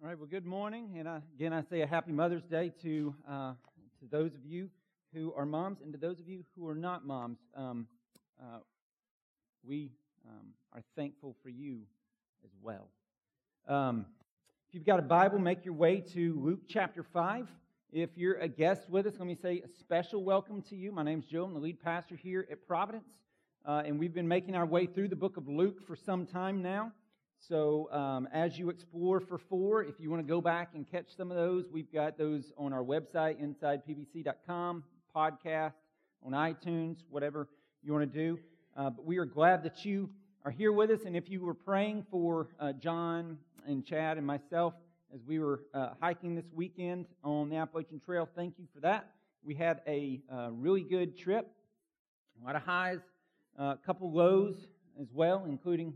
All right, well, good morning. And uh, again, I say a happy Mother's Day to, uh, to those of you who are moms and to those of you who are not moms. Um, uh, we um, are thankful for you as well. Um, if you've got a Bible, make your way to Luke chapter 5. If you're a guest with us, let me say a special welcome to you. My name's Joe. I'm the lead pastor here at Providence. Uh, and we've been making our way through the book of Luke for some time now. So um, as you explore for four, if you want to go back and catch some of those, we've got those on our website, insidepbc.com, podcast, on iTunes, whatever you want to do. Uh, but we are glad that you are here with us. And if you were praying for uh, John and Chad and myself as we were uh, hiking this weekend on the Appalachian Trail, thank you for that. We had a uh, really good trip, a lot of highs, a couple lows as well, including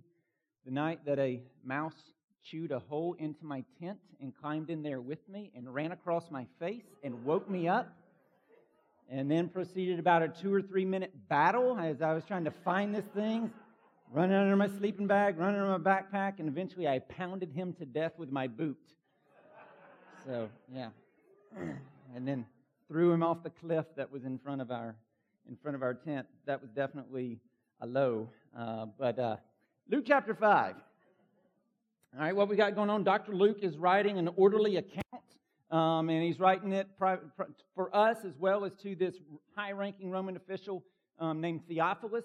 the night that a mouse chewed a hole into my tent and climbed in there with me and ran across my face and woke me up. And then proceeded about a two or three minute battle as I was trying to find this thing, running under my sleeping bag, running under my backpack, and eventually I pounded him to death with my boot. So, yeah. And then threw him off the cliff that was in front of our in front of our tent. That was definitely a low. Uh, but uh, Luke chapter 5. All right, what we got going on? Dr. Luke is writing an orderly account, um, and he's writing it for us as well as to this high ranking Roman official um, named Theophilus.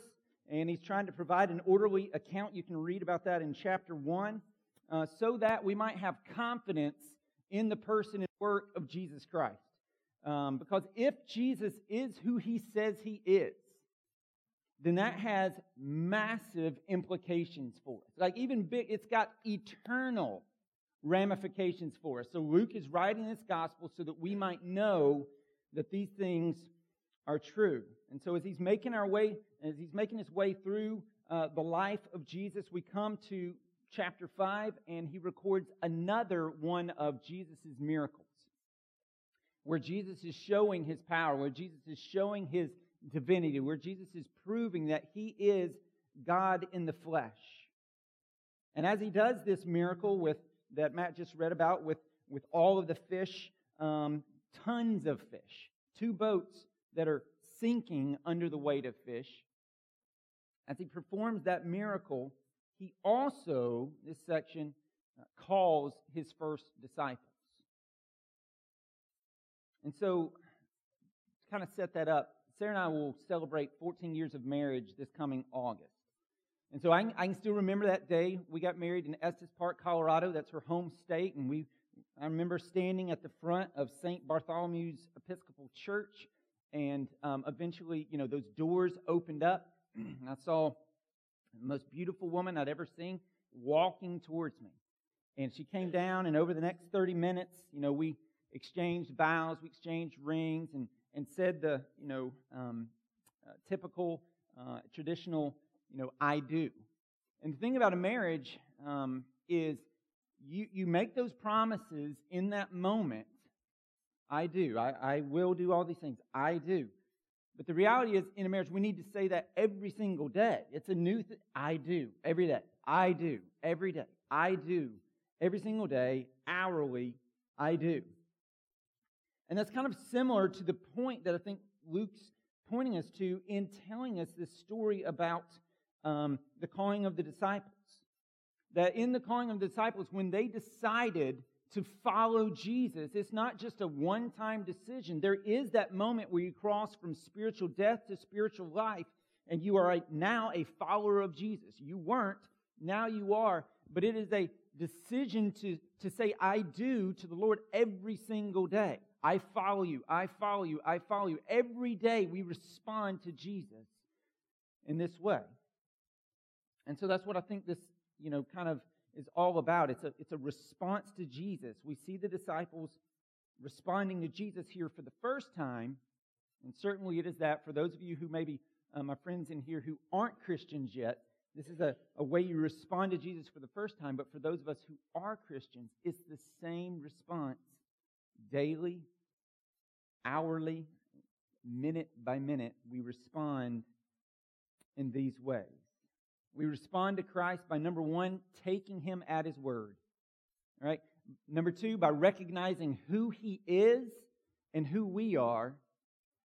And he's trying to provide an orderly account. You can read about that in chapter 1, uh, so that we might have confidence in the person and work of Jesus Christ. Um, because if Jesus is who he says he is, then that has massive implications for us. Like even big, it's got eternal ramifications for us. So Luke is writing this gospel so that we might know that these things are true. And so as he's making our way, as he's making his way through uh, the life of Jesus, we come to chapter 5 and he records another one of Jesus' miracles where Jesus is showing his power, where Jesus is showing his divinity, where Jesus is proving that he is God in the flesh. And as he does this miracle with that Matt just read about with, with all of the fish, um, tons of fish, two boats that are sinking under the weight of fish. As he performs that miracle, he also, this section, uh, calls his first disciples. And so, to kind of set that up, Sarah and I will celebrate 14 years of marriage this coming August. And so I, I, can still remember that day we got married in Estes Park, Colorado. That's her home state. And we, I remember standing at the front of St. Bartholomew's Episcopal Church. And um, eventually, you know, those doors opened up. and I saw the most beautiful woman I'd ever seen walking towards me. And she came down, and over the next 30 minutes, you know, we exchanged vows, we exchanged rings, and and said the you know um, uh, typical uh, traditional you know I do. And the thing about a marriage um, is you you make those promises in that moment. I do. I, I will do all these things. I do. But the reality is, in a marriage, we need to say that every single day. It's a new thing. I do every day. I do every day. I do every single day, hourly. I do. And that's kind of similar to the point that I think Luke's pointing us to in telling us this story about um, the calling of the disciples. That in the calling of the disciples, when they decided to follow Jesus, it's not just a one time decision. There is that moment where you cross from spiritual death to spiritual life, and you are now a follower of Jesus. You weren't, now you are, but it is a decision to, to say, I do to the Lord every single day. I follow you, I follow you, I follow you. Every day we respond to Jesus in this way. And so that's what I think this, you know, kind of is all about. It's a, it's a response to Jesus. We see the disciples responding to Jesus here for the first time. And certainly it is that for those of you who maybe, uh, my friends in here who aren't Christians yet, this is a, a way you respond to Jesus for the first time. But for those of us who are Christians, it's the same response daily hourly, minute by minute, we respond in these ways. We respond to Christ by number one, taking him at his word. Right? number two, by recognizing who He is and who we are.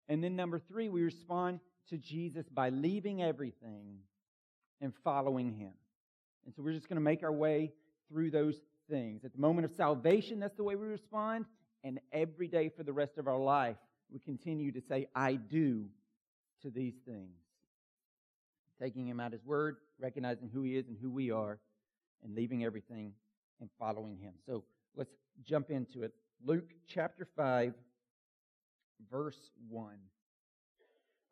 And then number three, we respond to Jesus by leaving everything and following Him. And so we're just going to make our way through those things. At the moment of salvation, that's the way we respond. And every day for the rest of our life, we continue to say, I do to these things. Taking Him at His word, recognizing who He is and who we are, and leaving everything and following Him. So let's jump into it. Luke chapter 5, verse 1.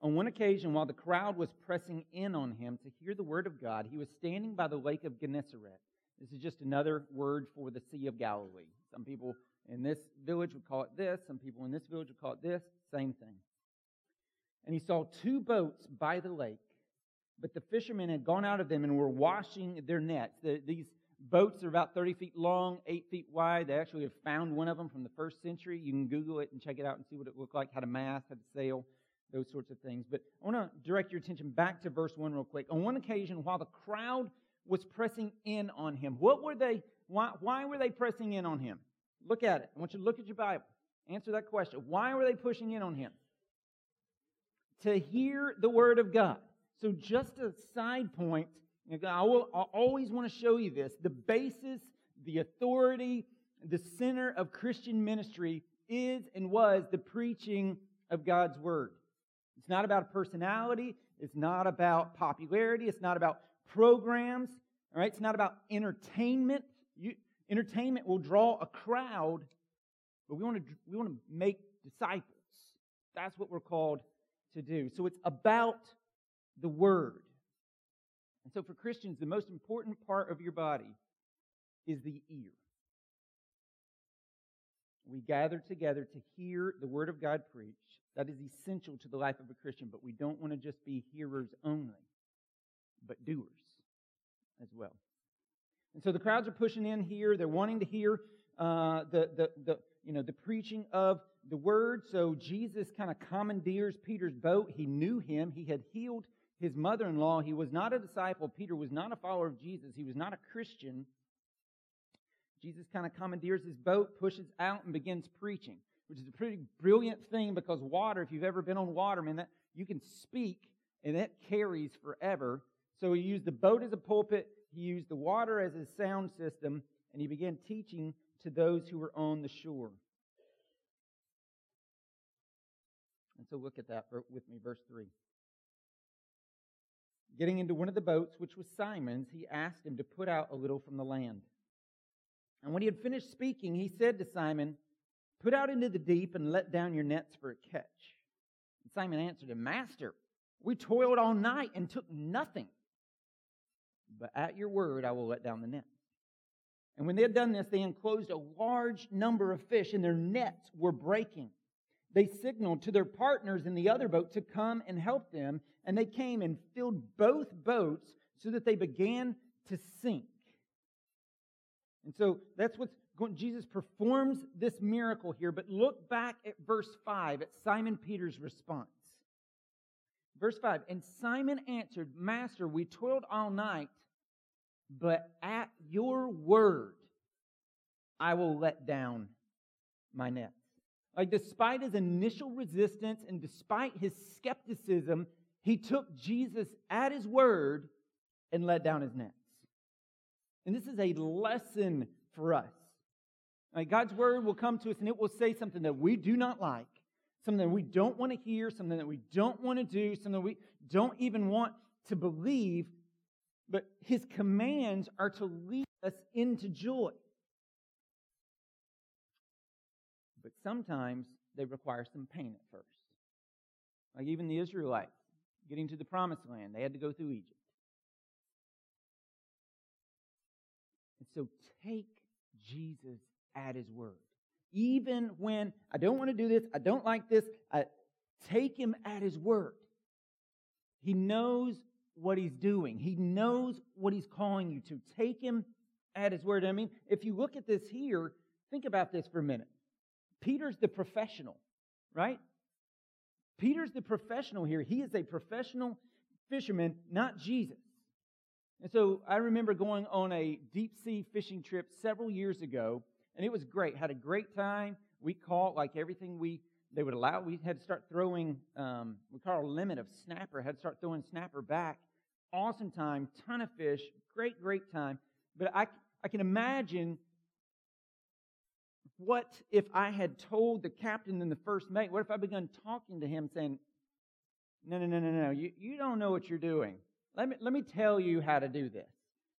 On one occasion, while the crowd was pressing in on him to hear the word of God, he was standing by the lake of Gennesaret. This is just another word for the Sea of Galilee. Some people in this village would call it this, some people in this village would call it this, same thing. And he saw two boats by the lake, but the fishermen had gone out of them and were washing their nets. The, these boats are about 30 feet long, 8 feet wide. They actually have found one of them from the first century. You can Google it and check it out and see what it looked like, how to mast, how to sail those sorts of things. But I want to direct your attention back to verse 1 real quick. On one occasion, while the crowd was pressing in on him, what were they, why, why were they pressing in on him? Look at it. I want you to look at your Bible. Answer that question. Why were they pushing in on him? To hear the word of God. So, just a side point, I will I always want to show you this. The basis, the authority, the center of Christian ministry is and was the preaching of God's word. It's not about personality. It's not about popularity. It's not about programs. All right. It's not about entertainment. You, entertainment will draw a crowd, but we want to we want to make disciples. That's what we're called to do. So it's about the word. And so for Christians, the most important part of your body is the ear. We gather together to hear the word of God preached that is essential to the life of a Christian, but we don't want to just be hearers only, but doers as well. And so the crowds are pushing in here. They're wanting to hear uh, the, the, the, you know, the preaching of the word. So Jesus kind of commandeers Peter's boat. He knew him. He had healed his mother-in-law. He was not a disciple. Peter was not a follower of Jesus. He was not a Christian. Jesus kind of commandeers his boat, pushes out, and begins preaching which is a pretty brilliant thing because water, if you've ever been on water, man, that you can speak and it carries forever. So he used the boat as a pulpit, he used the water as his sound system, and he began teaching to those who were on the shore. And so look at that with me, verse 3. Getting into one of the boats, which was Simon's, he asked him to put out a little from the land. And when he had finished speaking, he said to Simon, Put out into the deep and let down your nets for a catch. And Simon answered him, Master, we toiled all night and took nothing. But at your word, I will let down the nets. And when they had done this, they enclosed a large number of fish, and their nets were breaking. They signaled to their partners in the other boat to come and help them, and they came and filled both boats so that they began to sink. And so that's what's Jesus performs this miracle here, but look back at verse 5 at Simon Peter's response. Verse 5 And Simon answered, Master, we toiled all night, but at your word I will let down my nets. Like, despite his initial resistance and despite his skepticism, he took Jesus at his word and let down his nets. And this is a lesson for us. Right, God's word will come to us and it will say something that we do not like, something that we don't want to hear, something that we don't want to do, something we don't even want to believe. But his commands are to lead us into joy. But sometimes they require some pain at first. Like even the Israelites getting to the promised land, they had to go through Egypt. And so take Jesus at his word. Even when I don't want to do this, I don't like this, I take him at his word. He knows what he's doing. He knows what he's calling you to. Take him at his word. I mean, if you look at this here, think about this for a minute. Peter's the professional, right? Peter's the professional here. He is a professional fisherman, not Jesus. And so I remember going on a deep sea fishing trip several years ago, And it was great. Had a great time. We caught like everything we they would allow. We had to start throwing. Um, we caught a limit of snapper. Had to start throwing snapper back. Awesome time. Ton of fish. Great, great time. But I I can imagine what if I had told the captain and the first mate? What if I begun talking to him saying, No, no, no, no, no, you, you don't know what you're doing. Let me, let me tell you how to do this.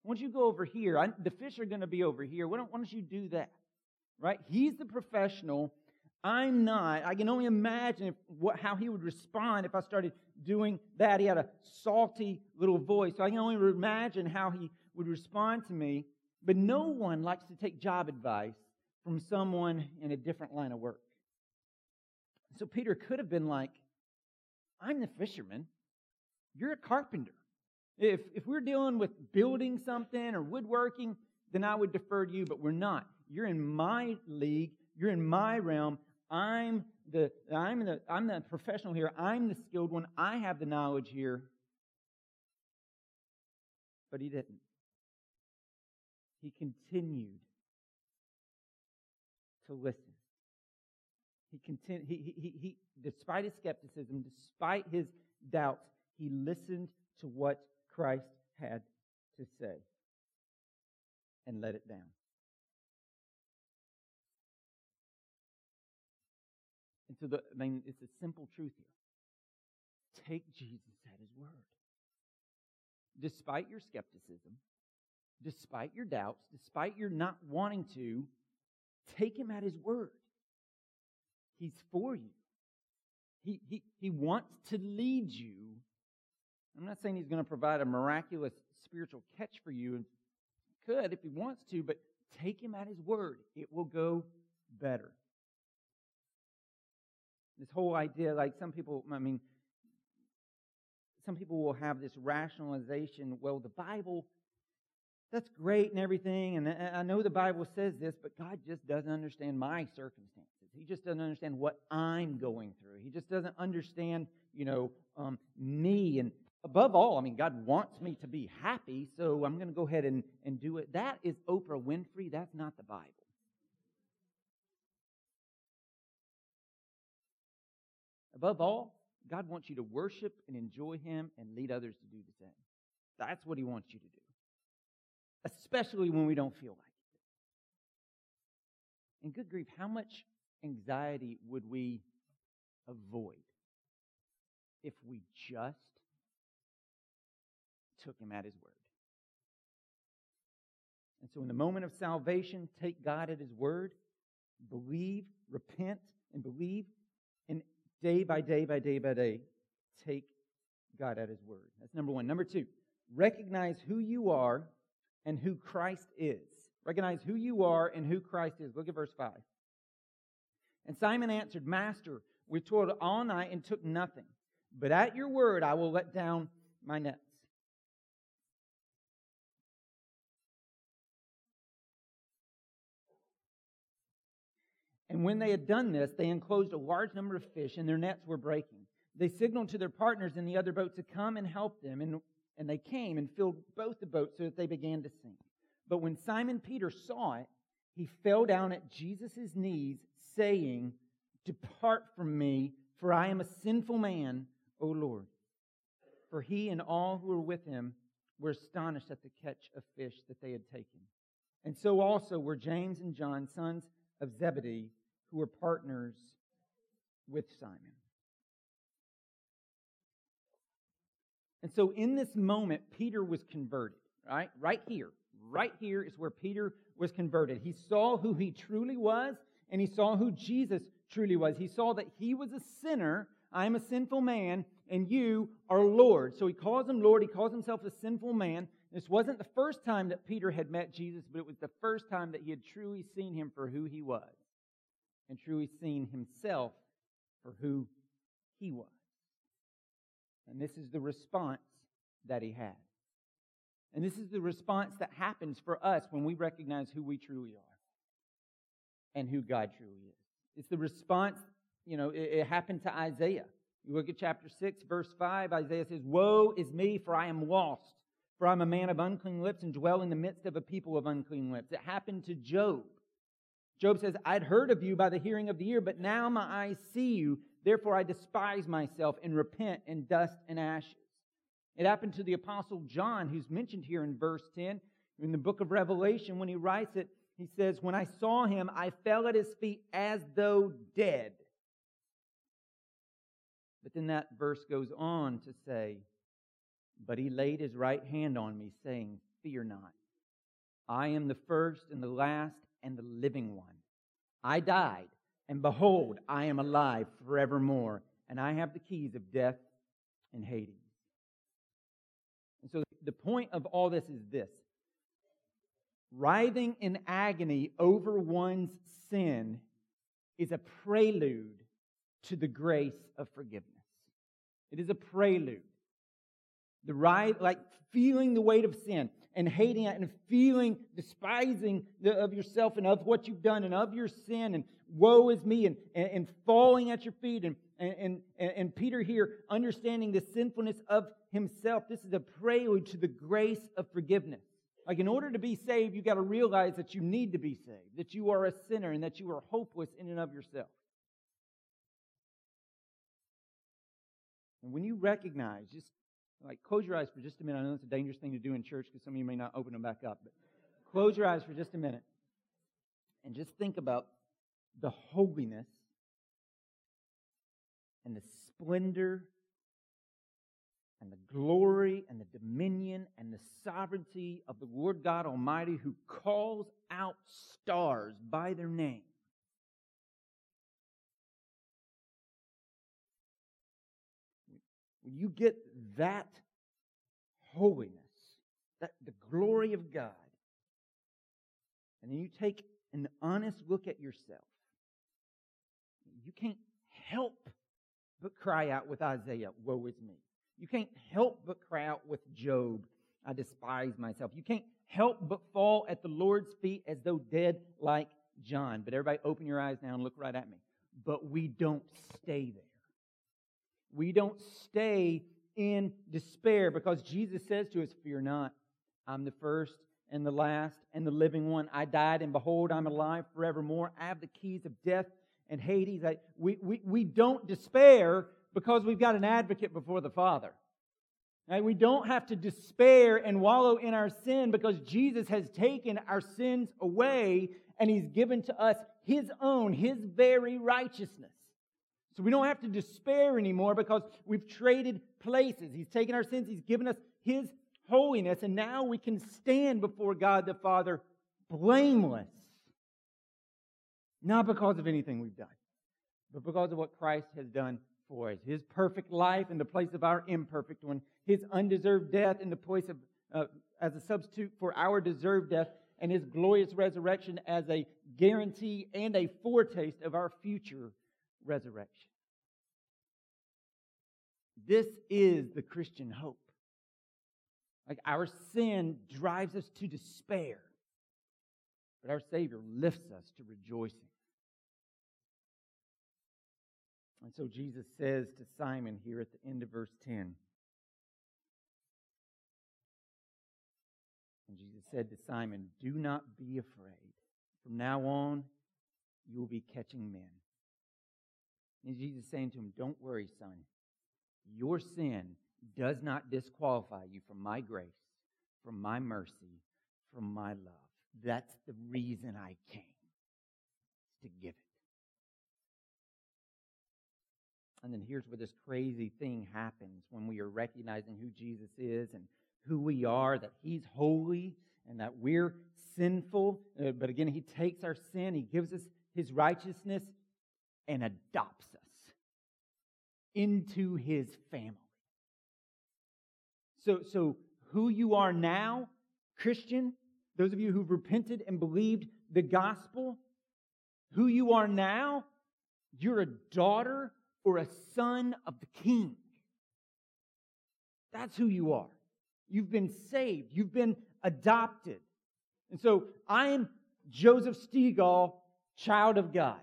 Don't you go over here? I, the fish are going to be over here. Why don't, why don't you do that? Right? He's the professional. I'm not. I can only imagine if, what, how he would respond if I started doing that. He had a salty little voice. So I can only imagine how he would respond to me. But no one likes to take job advice from someone in a different line of work. So Peter could have been like, I'm the fisherman. You're a carpenter. If, if we're dealing with building something or woodworking, then I would defer to you, but we're not. You're in my league. You're in my realm. I'm the, I'm the, I'm the professional here. I'm the skilled one. I have the knowledge here. But he didn't. He continued to listen. He continued, he, he, he, despite his skepticism, despite his doubts, he listened to what Christ had to say and let it down. And so, the, I mean, it's a simple truth here. Take Jesus at his word. Despite your skepticism, despite your doubts, despite your not wanting to, Take him at his word. He's for you. He, he, he wants to lead you. I'm not saying he's going to provide a miraculous spiritual catch for you. Could if he wants to, but take him at his word. It will go better. This whole idea, like some people, I mean, some people will have this rationalization well, the Bible that's great and everything, and I know the Bible says this, but God just doesn't understand my circumstances. He just doesn't understand what I'm going through. He just doesn't understand, you know, um, me. And above all, I mean, God wants me to be happy, so I'm going to go ahead and, and do it. That is Oprah Winfrey. That's not the Bible. Above all, God wants you to worship and enjoy Him and lead others to do the same. That's what He wants you to do especially when we don't feel like it. And good grief, how much anxiety would we avoid if we just took him at his word? And so, in the moment of salvation, take God at his word, believe, repent, and believe, day by day by day by day, take God at his word. That's number one. Number two, recognize who you are and who Christ is. Recognize who you are and who Christ is. Look at verse 5. And Simon answered, Master, we toiled all night and took nothing, but at your word I will let down my nets. And when they had done this, they enclosed a large number of fish, and their nets were breaking. They signaled to their partners in the other boat to come and help them. And and they came and filled both the boats so that they began to sink. But when Simon Peter saw it, he fell down at Jesus' knees, saying, Depart from me, for I am a sinful man, O Lord. For he and all who were with him were astonished at the catch of fish that they had taken. And so also were James and John, sons of Zebedee, who were partners with Simon. And so in this moment, Peter was converted, right? Right here. Right here is where Peter was converted. He saw who he truly was, and he saw who Jesus truly was. He saw that he was a sinner. I am a sinful man, and you are Lord. So he calls him Lord. He calls himself a sinful man. This wasn't the first time that Peter had met Jesus, but it was the first time that he had truly seen him for who he was and truly seen himself for who he was. And this is the response that he had. And this is the response that happens for us when we recognize who we truly are and who God truly is. It's the response, you know, it, it happened to Isaiah. You look at chapter 6, verse 5, Isaiah says, Woe is me, for I am lost, for I'm a man of unclean lips and dwell in the midst of a people of unclean lips. It happened to Job. Job says, I'd heard of you by the hearing of the ear, but now my eyes see you. Therefore I despise myself and repent in dust and ashes. It happened to the Apostle John, who's mentioned here in verse 10. In the book of Revelation, when he writes it, he says, When I saw him, I fell at his feet as though dead. But then that verse goes on to say, But he laid his right hand on me, saying, Fear not. I am the first and the last and the living one. I died, and behold, I am alive forevermore, and I have the keys of death and Hades. And so the point of all this is this writhing in agony over one's sin is a prelude to the grace of forgiveness. It is a prelude. The right, like feeling the weight of sin and hating it and feeling despising the, of yourself and of what you've done and of your sin and woe is me and, and, and falling at your feet and, and, and, and Peter here understanding the sinfulness of himself. This is a prelude to the grace of forgiveness. Like, in order to be saved, you've got to realize that you need to be saved, that you are a sinner, and that you are hopeless in and of yourself. And when you recognize, just like close your eyes for just a minute. I know it's a dangerous thing to do in church because some of you may not open them back up, but close your eyes for just a minute and just think about the holiness and the splendor and the glory and the dominion and the sovereignty of the Lord God Almighty who calls out stars by their name. When you get that holiness, that the glory of God, and then you take an honest look at yourself, you can't help but cry out with Isaiah, Woe is me. You can't help but cry out with Job, I despise myself. You can't help but fall at the Lord's feet as though dead like John. But everybody, open your eyes now and look right at me. But we don't stay there. We don't stay in despair because Jesus says to us, Fear not. I'm the first and the last and the living one. I died, and behold, I'm alive forevermore. I have the keys of death and Hades. I, we, we, we don't despair because we've got an advocate before the Father. Right? We don't have to despair and wallow in our sin because Jesus has taken our sins away and He's given to us His own, His very righteousness. So we don't have to despair anymore because we've traded places. He's taken our sins, He's given us His holiness, and now we can stand before God the Father blameless. Not because of anything we've done, but because of what Christ has done for us. His perfect life in the place of our imperfect one, His undeserved death in the place of, uh, as a substitute for our deserved death, and His glorious resurrection as a guarantee and a foretaste of our future resurrection. This is the Christian hope. Like our sin drives us to despair, but our Savior lifts us to rejoicing. And so Jesus says to Simon here at the end of verse 10. And Jesus said to Simon, Do not be afraid. From now on, you will be catching men. And Jesus saying to him, Don't worry, son. Your sin does not disqualify you from my grace, from my mercy, from my love. That's the reason I came, to give it. And then here's where this crazy thing happens when we are recognizing who Jesus is and who we are, that He's holy and that we're sinful. Uh, but again, He takes our sin, He gives us His righteousness, and adopts into His family. So, so who you are now, Christian, those of you who've repented and believed the gospel, who you are now, you're a daughter or a son of the king. That's who you are. You've been saved, you've been adopted. And so I am Joseph Stegall, child of God.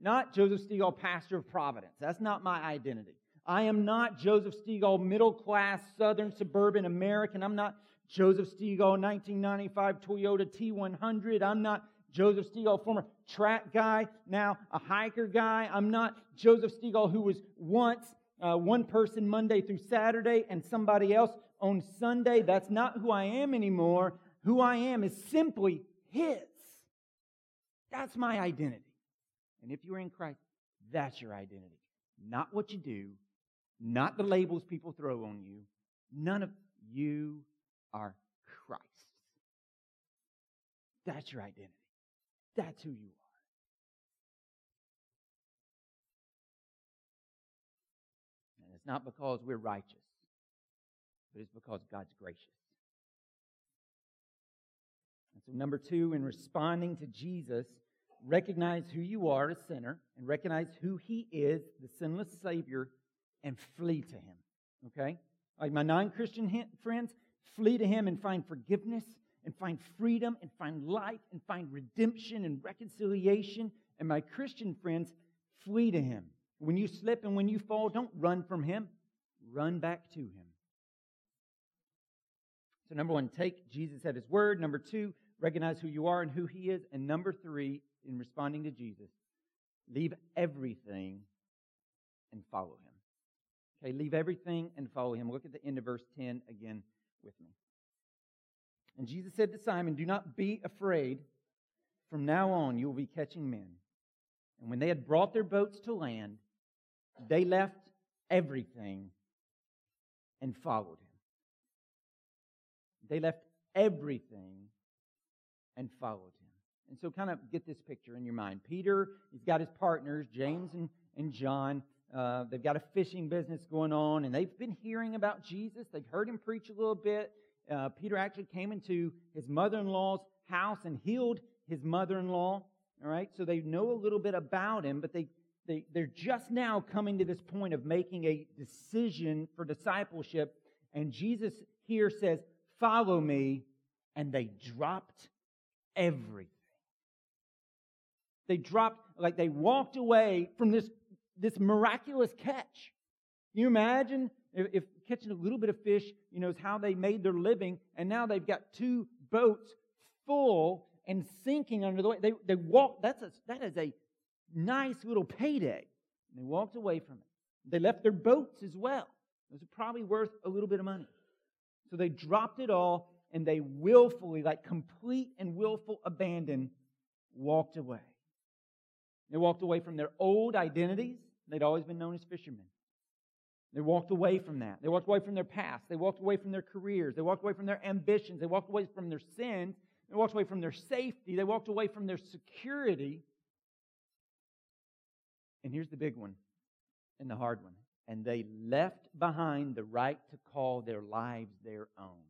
Not Joseph Stegall, pastor of Providence. That's not my identity. I am not Joseph Stegall, middle class, southern, suburban American. I'm not Joseph Stegall, 1995 Toyota T100. I'm not Joseph Stegall, former track guy, now a hiker guy. I'm not Joseph Stegall, who was once uh, one person Monday through Saturday and somebody else on Sunday. That's not who I am anymore. Who I am is simply His. That's my identity. And if you're in Christ, that's your identity. Not what you do, not the labels people throw on you. None of you are Christ. That's your identity. That's who you are. And it's not because we're righteous, but it's because God's gracious. And so, number two, in responding to Jesus, recognize who you are, a sinner, and recognize who He is, the sinless Savior, and flee to Him. Okay? Like my non Christian friends, flee to Him and find forgiveness, and find freedom, and find life, and find redemption and reconciliation. And my Christian friends, flee to Him. When you slip and when you fall, don't run from Him, run back to Him. So, number one, take Jesus at His word. Number two, recognize who you are and who He is. And number three, in responding to Jesus, leave everything and follow Him. Okay, leave everything and follow Him. Look at the end of verse 10 again with me. And Jesus said to Simon, Do not be afraid. From now on, you will be catching men. And when they had brought their boats to land, they left everything and followed him. They left everything and followed him. And so, kind of get this picture in your mind. Peter, he's got his partners, James and, and John. Uh, they've got a fishing business going on, and they've been hearing about Jesus. They've heard him preach a little bit. Uh, Peter actually came into his mother in law's house and healed his mother in law. All right, so they know a little bit about him, but they, they, they're just now coming to this point of making a decision for discipleship. And Jesus here says, Follow me. And they dropped everything. They dropped, like they walked away from this, this miraculous catch. Can you imagine if, if catching a little bit of fish, you know, is how they made their living, and now they've got two boats full and sinking under the way. They, they walk, that's a, that is a nice little payday. And they walked away from it. They left their boats as well. Those are probably worth a little bit of money. So they dropped it all and they willfully, like complete and willful abandon, walked away. They walked away from their old identities. They'd always been known as fishermen. They walked away from that. They walked away from their past. They walked away from their careers. They walked away from their ambitions. They walked away from their sins. They walked away from their safety. They walked away from their security. And here's the big one and the hard one. And they left behind the right to call their lives their own.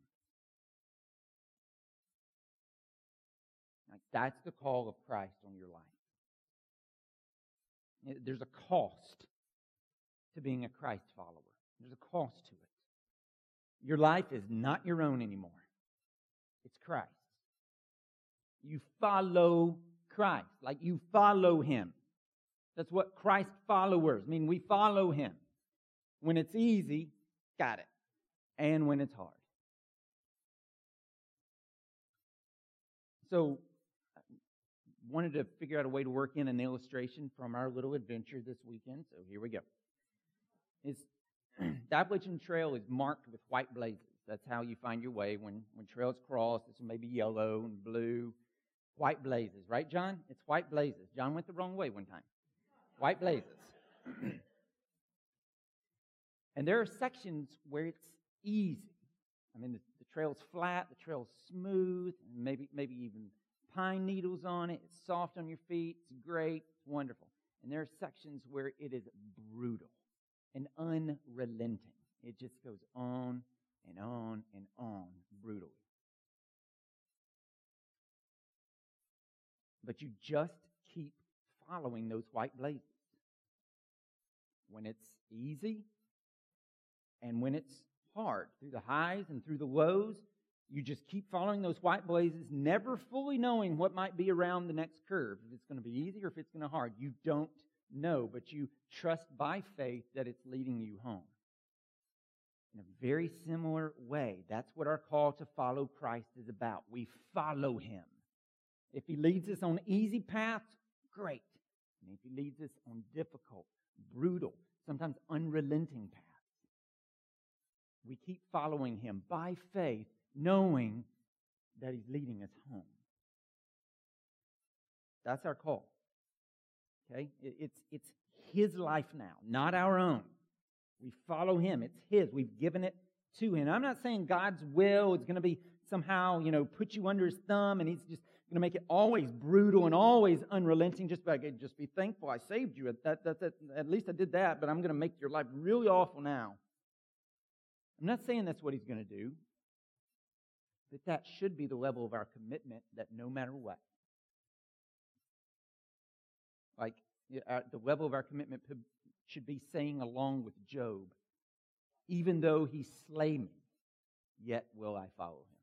That's the call of Christ on your life. Eh, there's a cost to being a Christ follower. There's a cost to it. Your life is not your own anymore. It's Christ. You follow Christ, like you follow Him. That's what Christ followers mean. We follow Him. When it's easy, got it. And when it's hard. So, wanted to figure out a way to work in an illustration from our little adventure this weekend, so here we go. It's, the Appalachian Trail is marked with white blazes. That's how you find your way when, when trails cross. This may be yellow and blue, white blazes, right, John? It's white blazes. John went the wrong way one time. White blazes. and there are sections where it's easy. I mean, the, the trail's flat, the trail's smooth, maybe maybe even pine needles on it. It's soft on your feet. It's great. It's wonderful. And there are sections where it is brutal and unrelenting. It just goes on and on and on brutally. But you just keep following those white blazes. When it's easy and when it's hard, through the highs and through the lows, you just keep following those white blazes, never fully knowing what might be around the next curve. If it's going to be easy or if it's going to be hard. You don't know, but you trust by faith that it's leading you home. In a very similar way, that's what our call to follow Christ is about. We follow him. If He leads us on easy paths, great. And if He leads us on difficult, brutal, sometimes unrelenting paths, we keep following Him by faith, knowing that He's leading us home. That's our call. Okay? It's, it's His life now, not our own. We follow Him. It's His. We've given it to Him. I'm not saying God's will is going to be somehow, you know, put you under His thumb and He's just going to make it always brutal and always unrelenting. Just by, just be thankful I saved you. That, that, that, at least I did that, but I'm going to make your life really awful now. I'm not saying that's what He's going to do, but that should be the level of our commitment that no matter what, like uh, the level of our commitment should be saying along with Job, even though he slay me, yet will I follow him.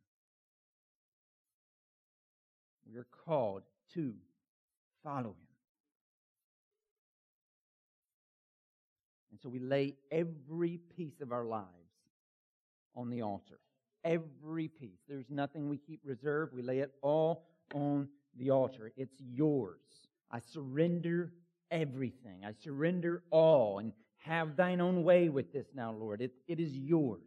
We are called to follow him. And so we lay every piece of our lives on the altar. Every piece. There's nothing we keep reserved. We lay it all on the altar. It's yours. I surrender everything. I surrender all and have thine own way with this now, Lord. It, it is yours.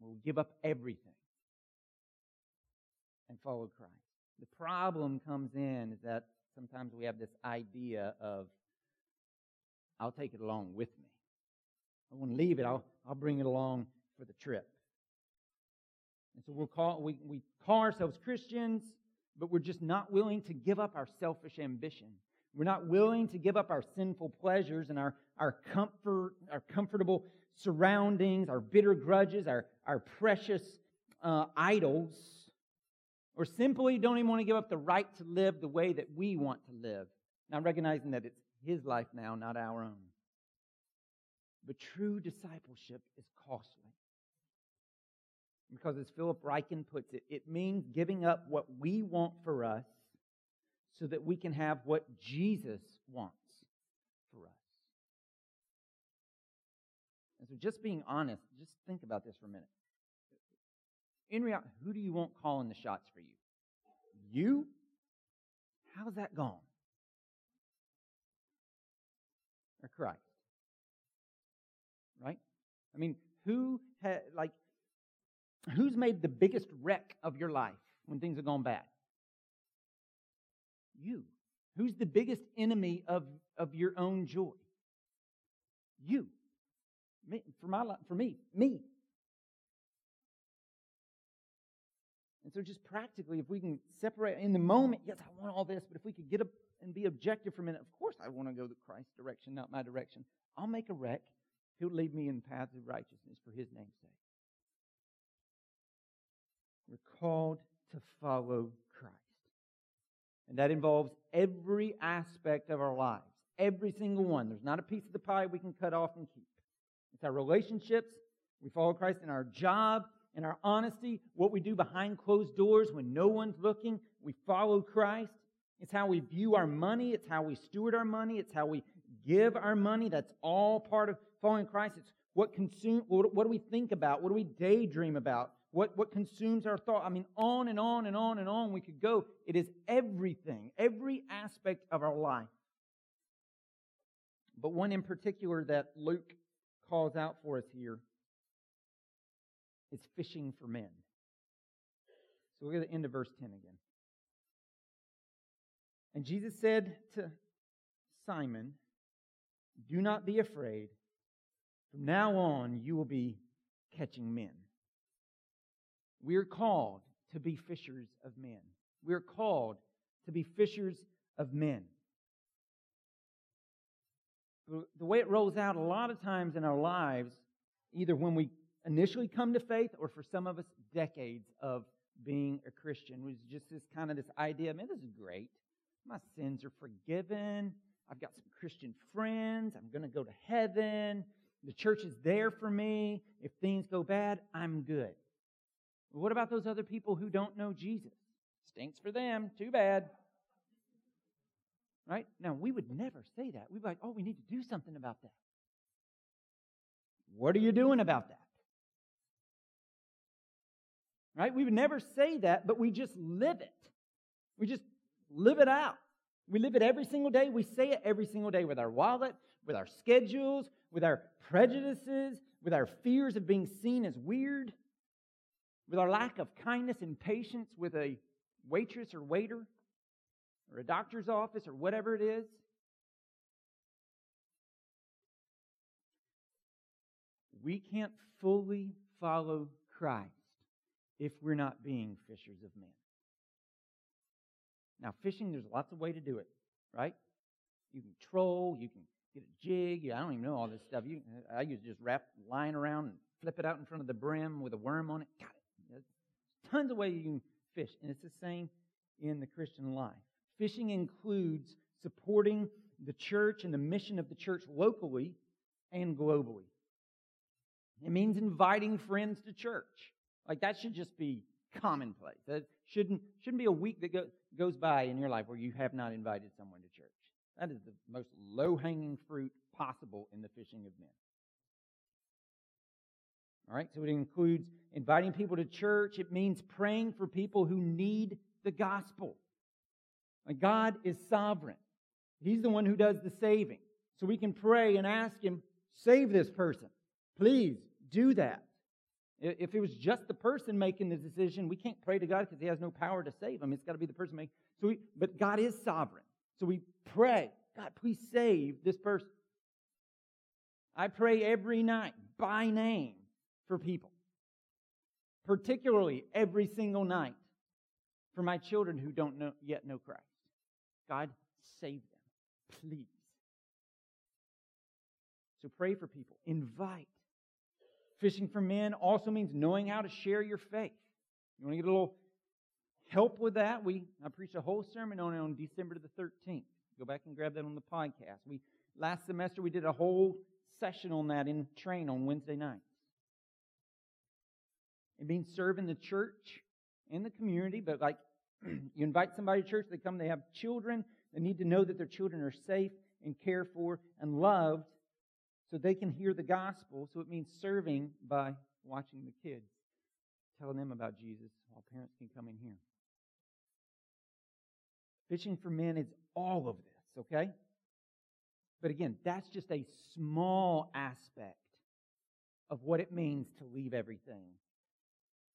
We'll give up everything and follow Christ. The problem comes in is that sometimes we have this idea of, I'll take it along with me. I want to leave it, I'll, I'll bring it along for the trip. And so we'll call, we, we call ourselves Christians, but we're just not willing to give up our selfish ambition. We're not willing to give up our sinful pleasures and our, our comfort, our comfortable surroundings, our bitter grudges, our, our precious uh, idols, or simply don't even want to give up the right to live the way that we want to live. Now, recognizing that it's His life now, not our own. But true discipleship is costly. Because as Philip Ryken puts it, it means giving up what we want for us so that we can have what Jesus wants for us. And so just being honest, just think about this for a minute. In reality, who do you want calling the shots for you? You? How's that gone? Or Christ? I mean, who had, like, Who's made the biggest wreck of your life when things have gone bad? You. Who's the biggest enemy of, of your own joy? You. Me, for my life, for me, me. And so, just practically, if we can separate in the moment, yes, I want all this, but if we could get up and be objective for a minute, of course I want to go the Christ direction, not my direction. I'll make a wreck. He'll lead me in paths of righteousness for his name's sake. We're called to follow Christ. And that involves every aspect of our lives, every single one. There's not a piece of the pie we can cut off and keep. It's our relationships. We follow Christ in our job, in our honesty, what we do behind closed doors when no one's looking. We follow Christ. It's how we view our money. It's how we steward our money. It's how we give our money. That's all part of following Christ. It's what consume. What, do we think about? What do we daydream about? what, what consumes our thought. I mean, on and on and on and on we could go. It is everything, every aspect of our life. But one in particular that Luke calls out for us here is fishing for men. So look at the end of verse 10 again. And Jesus said to Simon, Do not be afraid. From now on, you will be catching men. We are called to be fishers of men. We are called to be fishers of men. The way it rolls out a lot of times in our lives, either when we initially come to faith or for some of us, decades of being a Christian, was just this kind of this idea, man, this is great. My sins are forgiven. I've got some Christian friends. I'm going to go to heaven. The church is there for me. If things go bad, I'm good. What about those other people who don't know Jesus? Stinks for them. Too bad. Right? Now, we would never say that. We'd be like, oh, we need to do something about that. What are you doing about that? Right? We would never say that, but we just live it. We just live it out. We live it every single day. We say it every single day with our wallet, with our schedules, with our prejudices, with our fears of being seen as weird, with our lack of kindness and patience with a waitress or waiter or a doctor's office or whatever it is. We can't fully follow Christ if we're not being fishers of men. Now, fishing, there's lots of way to do it, right? You can troll, you can get a jig. I don't even know all this stuff. You, I used to just wrap line around and flip it out in front of the brim with a worm on it. Got it. There's tons of ways you can fish, and it's the same in the Christian life. Fishing includes supporting the church and the mission of the church locally and globally. It means inviting friends to church. Like that should just be commonplace. That shouldn't shouldn't be a week that go, goes by in your life where you have not invited someone to church. That is the most low-hanging fruit possible in the fishing of men. All right, so it includes inviting people to church. It means praying for people who need the gospel. Like God is sovereign. He's the one who does the saving. So we can pray and ask Him, save this person. Please do that. If it was just the person making the decision, we can't pray to God because He has no power to save him. It's got to be the person making. So, we, but God is sovereign. So we pray, God, please save this person. I pray every night by name for people, particularly every single night for my children who don't know, yet know Christ. God, save them, please. So pray for people, invite. Fishing for men also means knowing how to share your faith. You want to get a little help with that? We I preached a whole sermon on it on December the 13th. Go back and grab that on the podcast. We last semester we did a whole session on that in train on Wednesday nights. It means serving the church and the community, but like you invite somebody to church, they come, they have children, they need to know that their children are safe and cared for and loved so they can hear the gospel. So it means serving by watching the kids, telling them about Jesus while parents can come in here. Fishing for men is all of this, okay? But again, that's just a small aspect of what it means to leave everything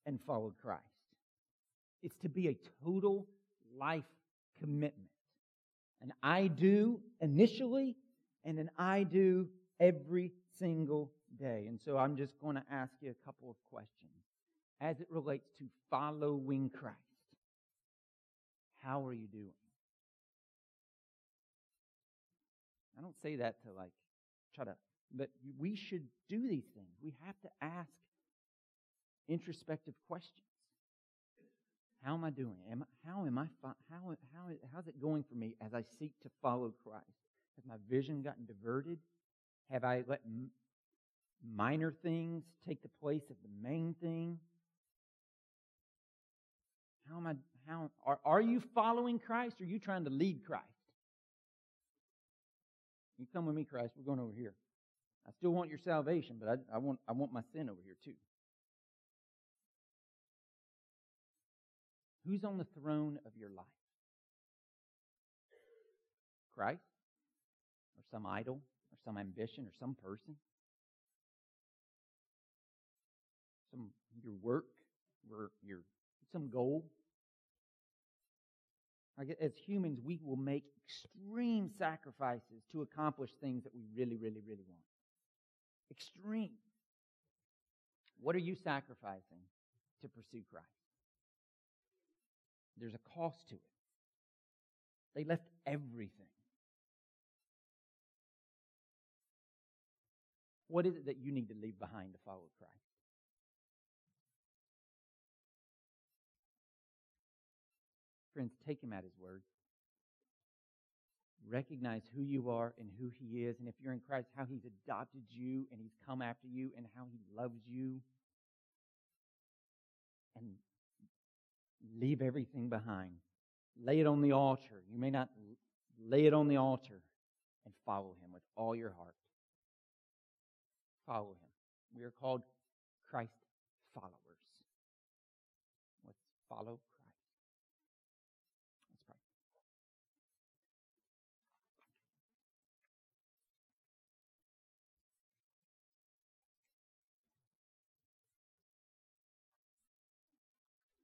and follow Christ. It's to be a total life commitment. An I do initially and an I do every single day. And so I'm just going to ask you a couple of questions as it relates to following Christ. How are you doing? I don't say that to like try to, but we should do these things. We have to ask introspective questions. How am I doing? Am, how am I? How, how, how's it going for me as I seek to follow Christ? Has my vision gotten diverted? Have I let m- minor things take the place of the main thing? How am I? How are, are you following Christ? Or are you trying to lead Christ? You come with me, Christ. We're going over here. I still want your salvation, but I, I want I want my sin over here too. Who's on the throne of your life? Christ? Or some idol? Or some ambition? Or some person? Some your work? Or your some goal? As humans, we will make extreme sacrifices to accomplish things that we really, really, really want. Extreme. What are you sacrificing to pursue Christ? There's a cost to it. They left everything. What is it that you need to leave behind to follow Christ? Friends, take him at his word. Recognize who you are and who he is, and if you're in Christ, how he's adopted you and he's come after you and how he loves you. And leave everything behind. Lay it on the altar. You may not lay it on the altar and follow him with all your heart. Follow him. We are called Christ followers. Let's follow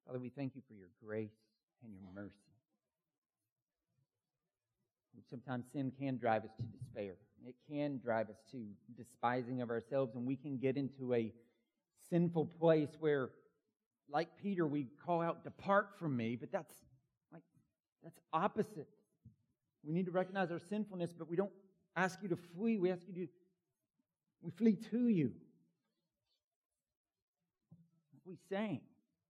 Father, we thank you for your grace and your mercy. Sometimes sin can drive us to despair. It can drive us to despising of ourselves, and we can get into a sinful place where, like Peter, we call out, Depart from me, but that's like that's opposite. We need to recognize our sinfulness, but we don't ask you to flee. We ask you to we flee to you. We sang.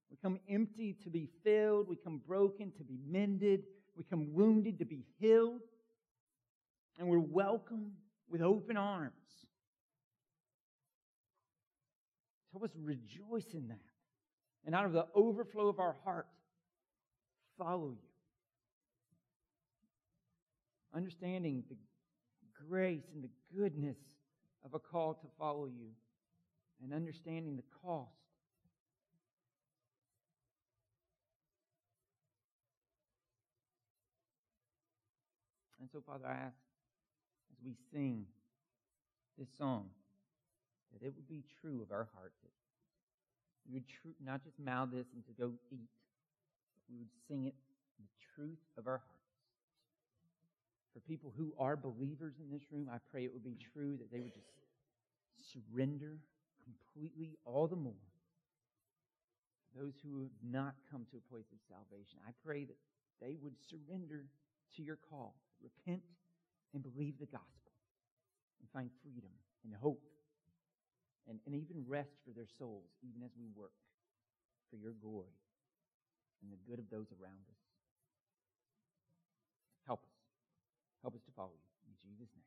We come empty to be filled. We come broken to be mended. We come wounded to be healed. And we're welcomed with open arms. Help us rejoice in that. And out of the overflow of our heart, follow you. Understanding the grace and the goodness of a call to follow you, and understanding the cost And so, Father, I ask as we sing this song that it would be true of our heart that we would tr- not just mouth this and to go eat, but we would sing it the truth of our hearts. For people who are believers in this room, I pray it would be true that they would just surrender completely all the more. Those who have not come to a place of salvation, I pray that they would surrender to your call repent and believe the gospel and find freedom and hope and, and even rest for their souls, even as we work for your glory and the good of those around us. Help us. Help us to follow you. In Jesus' name.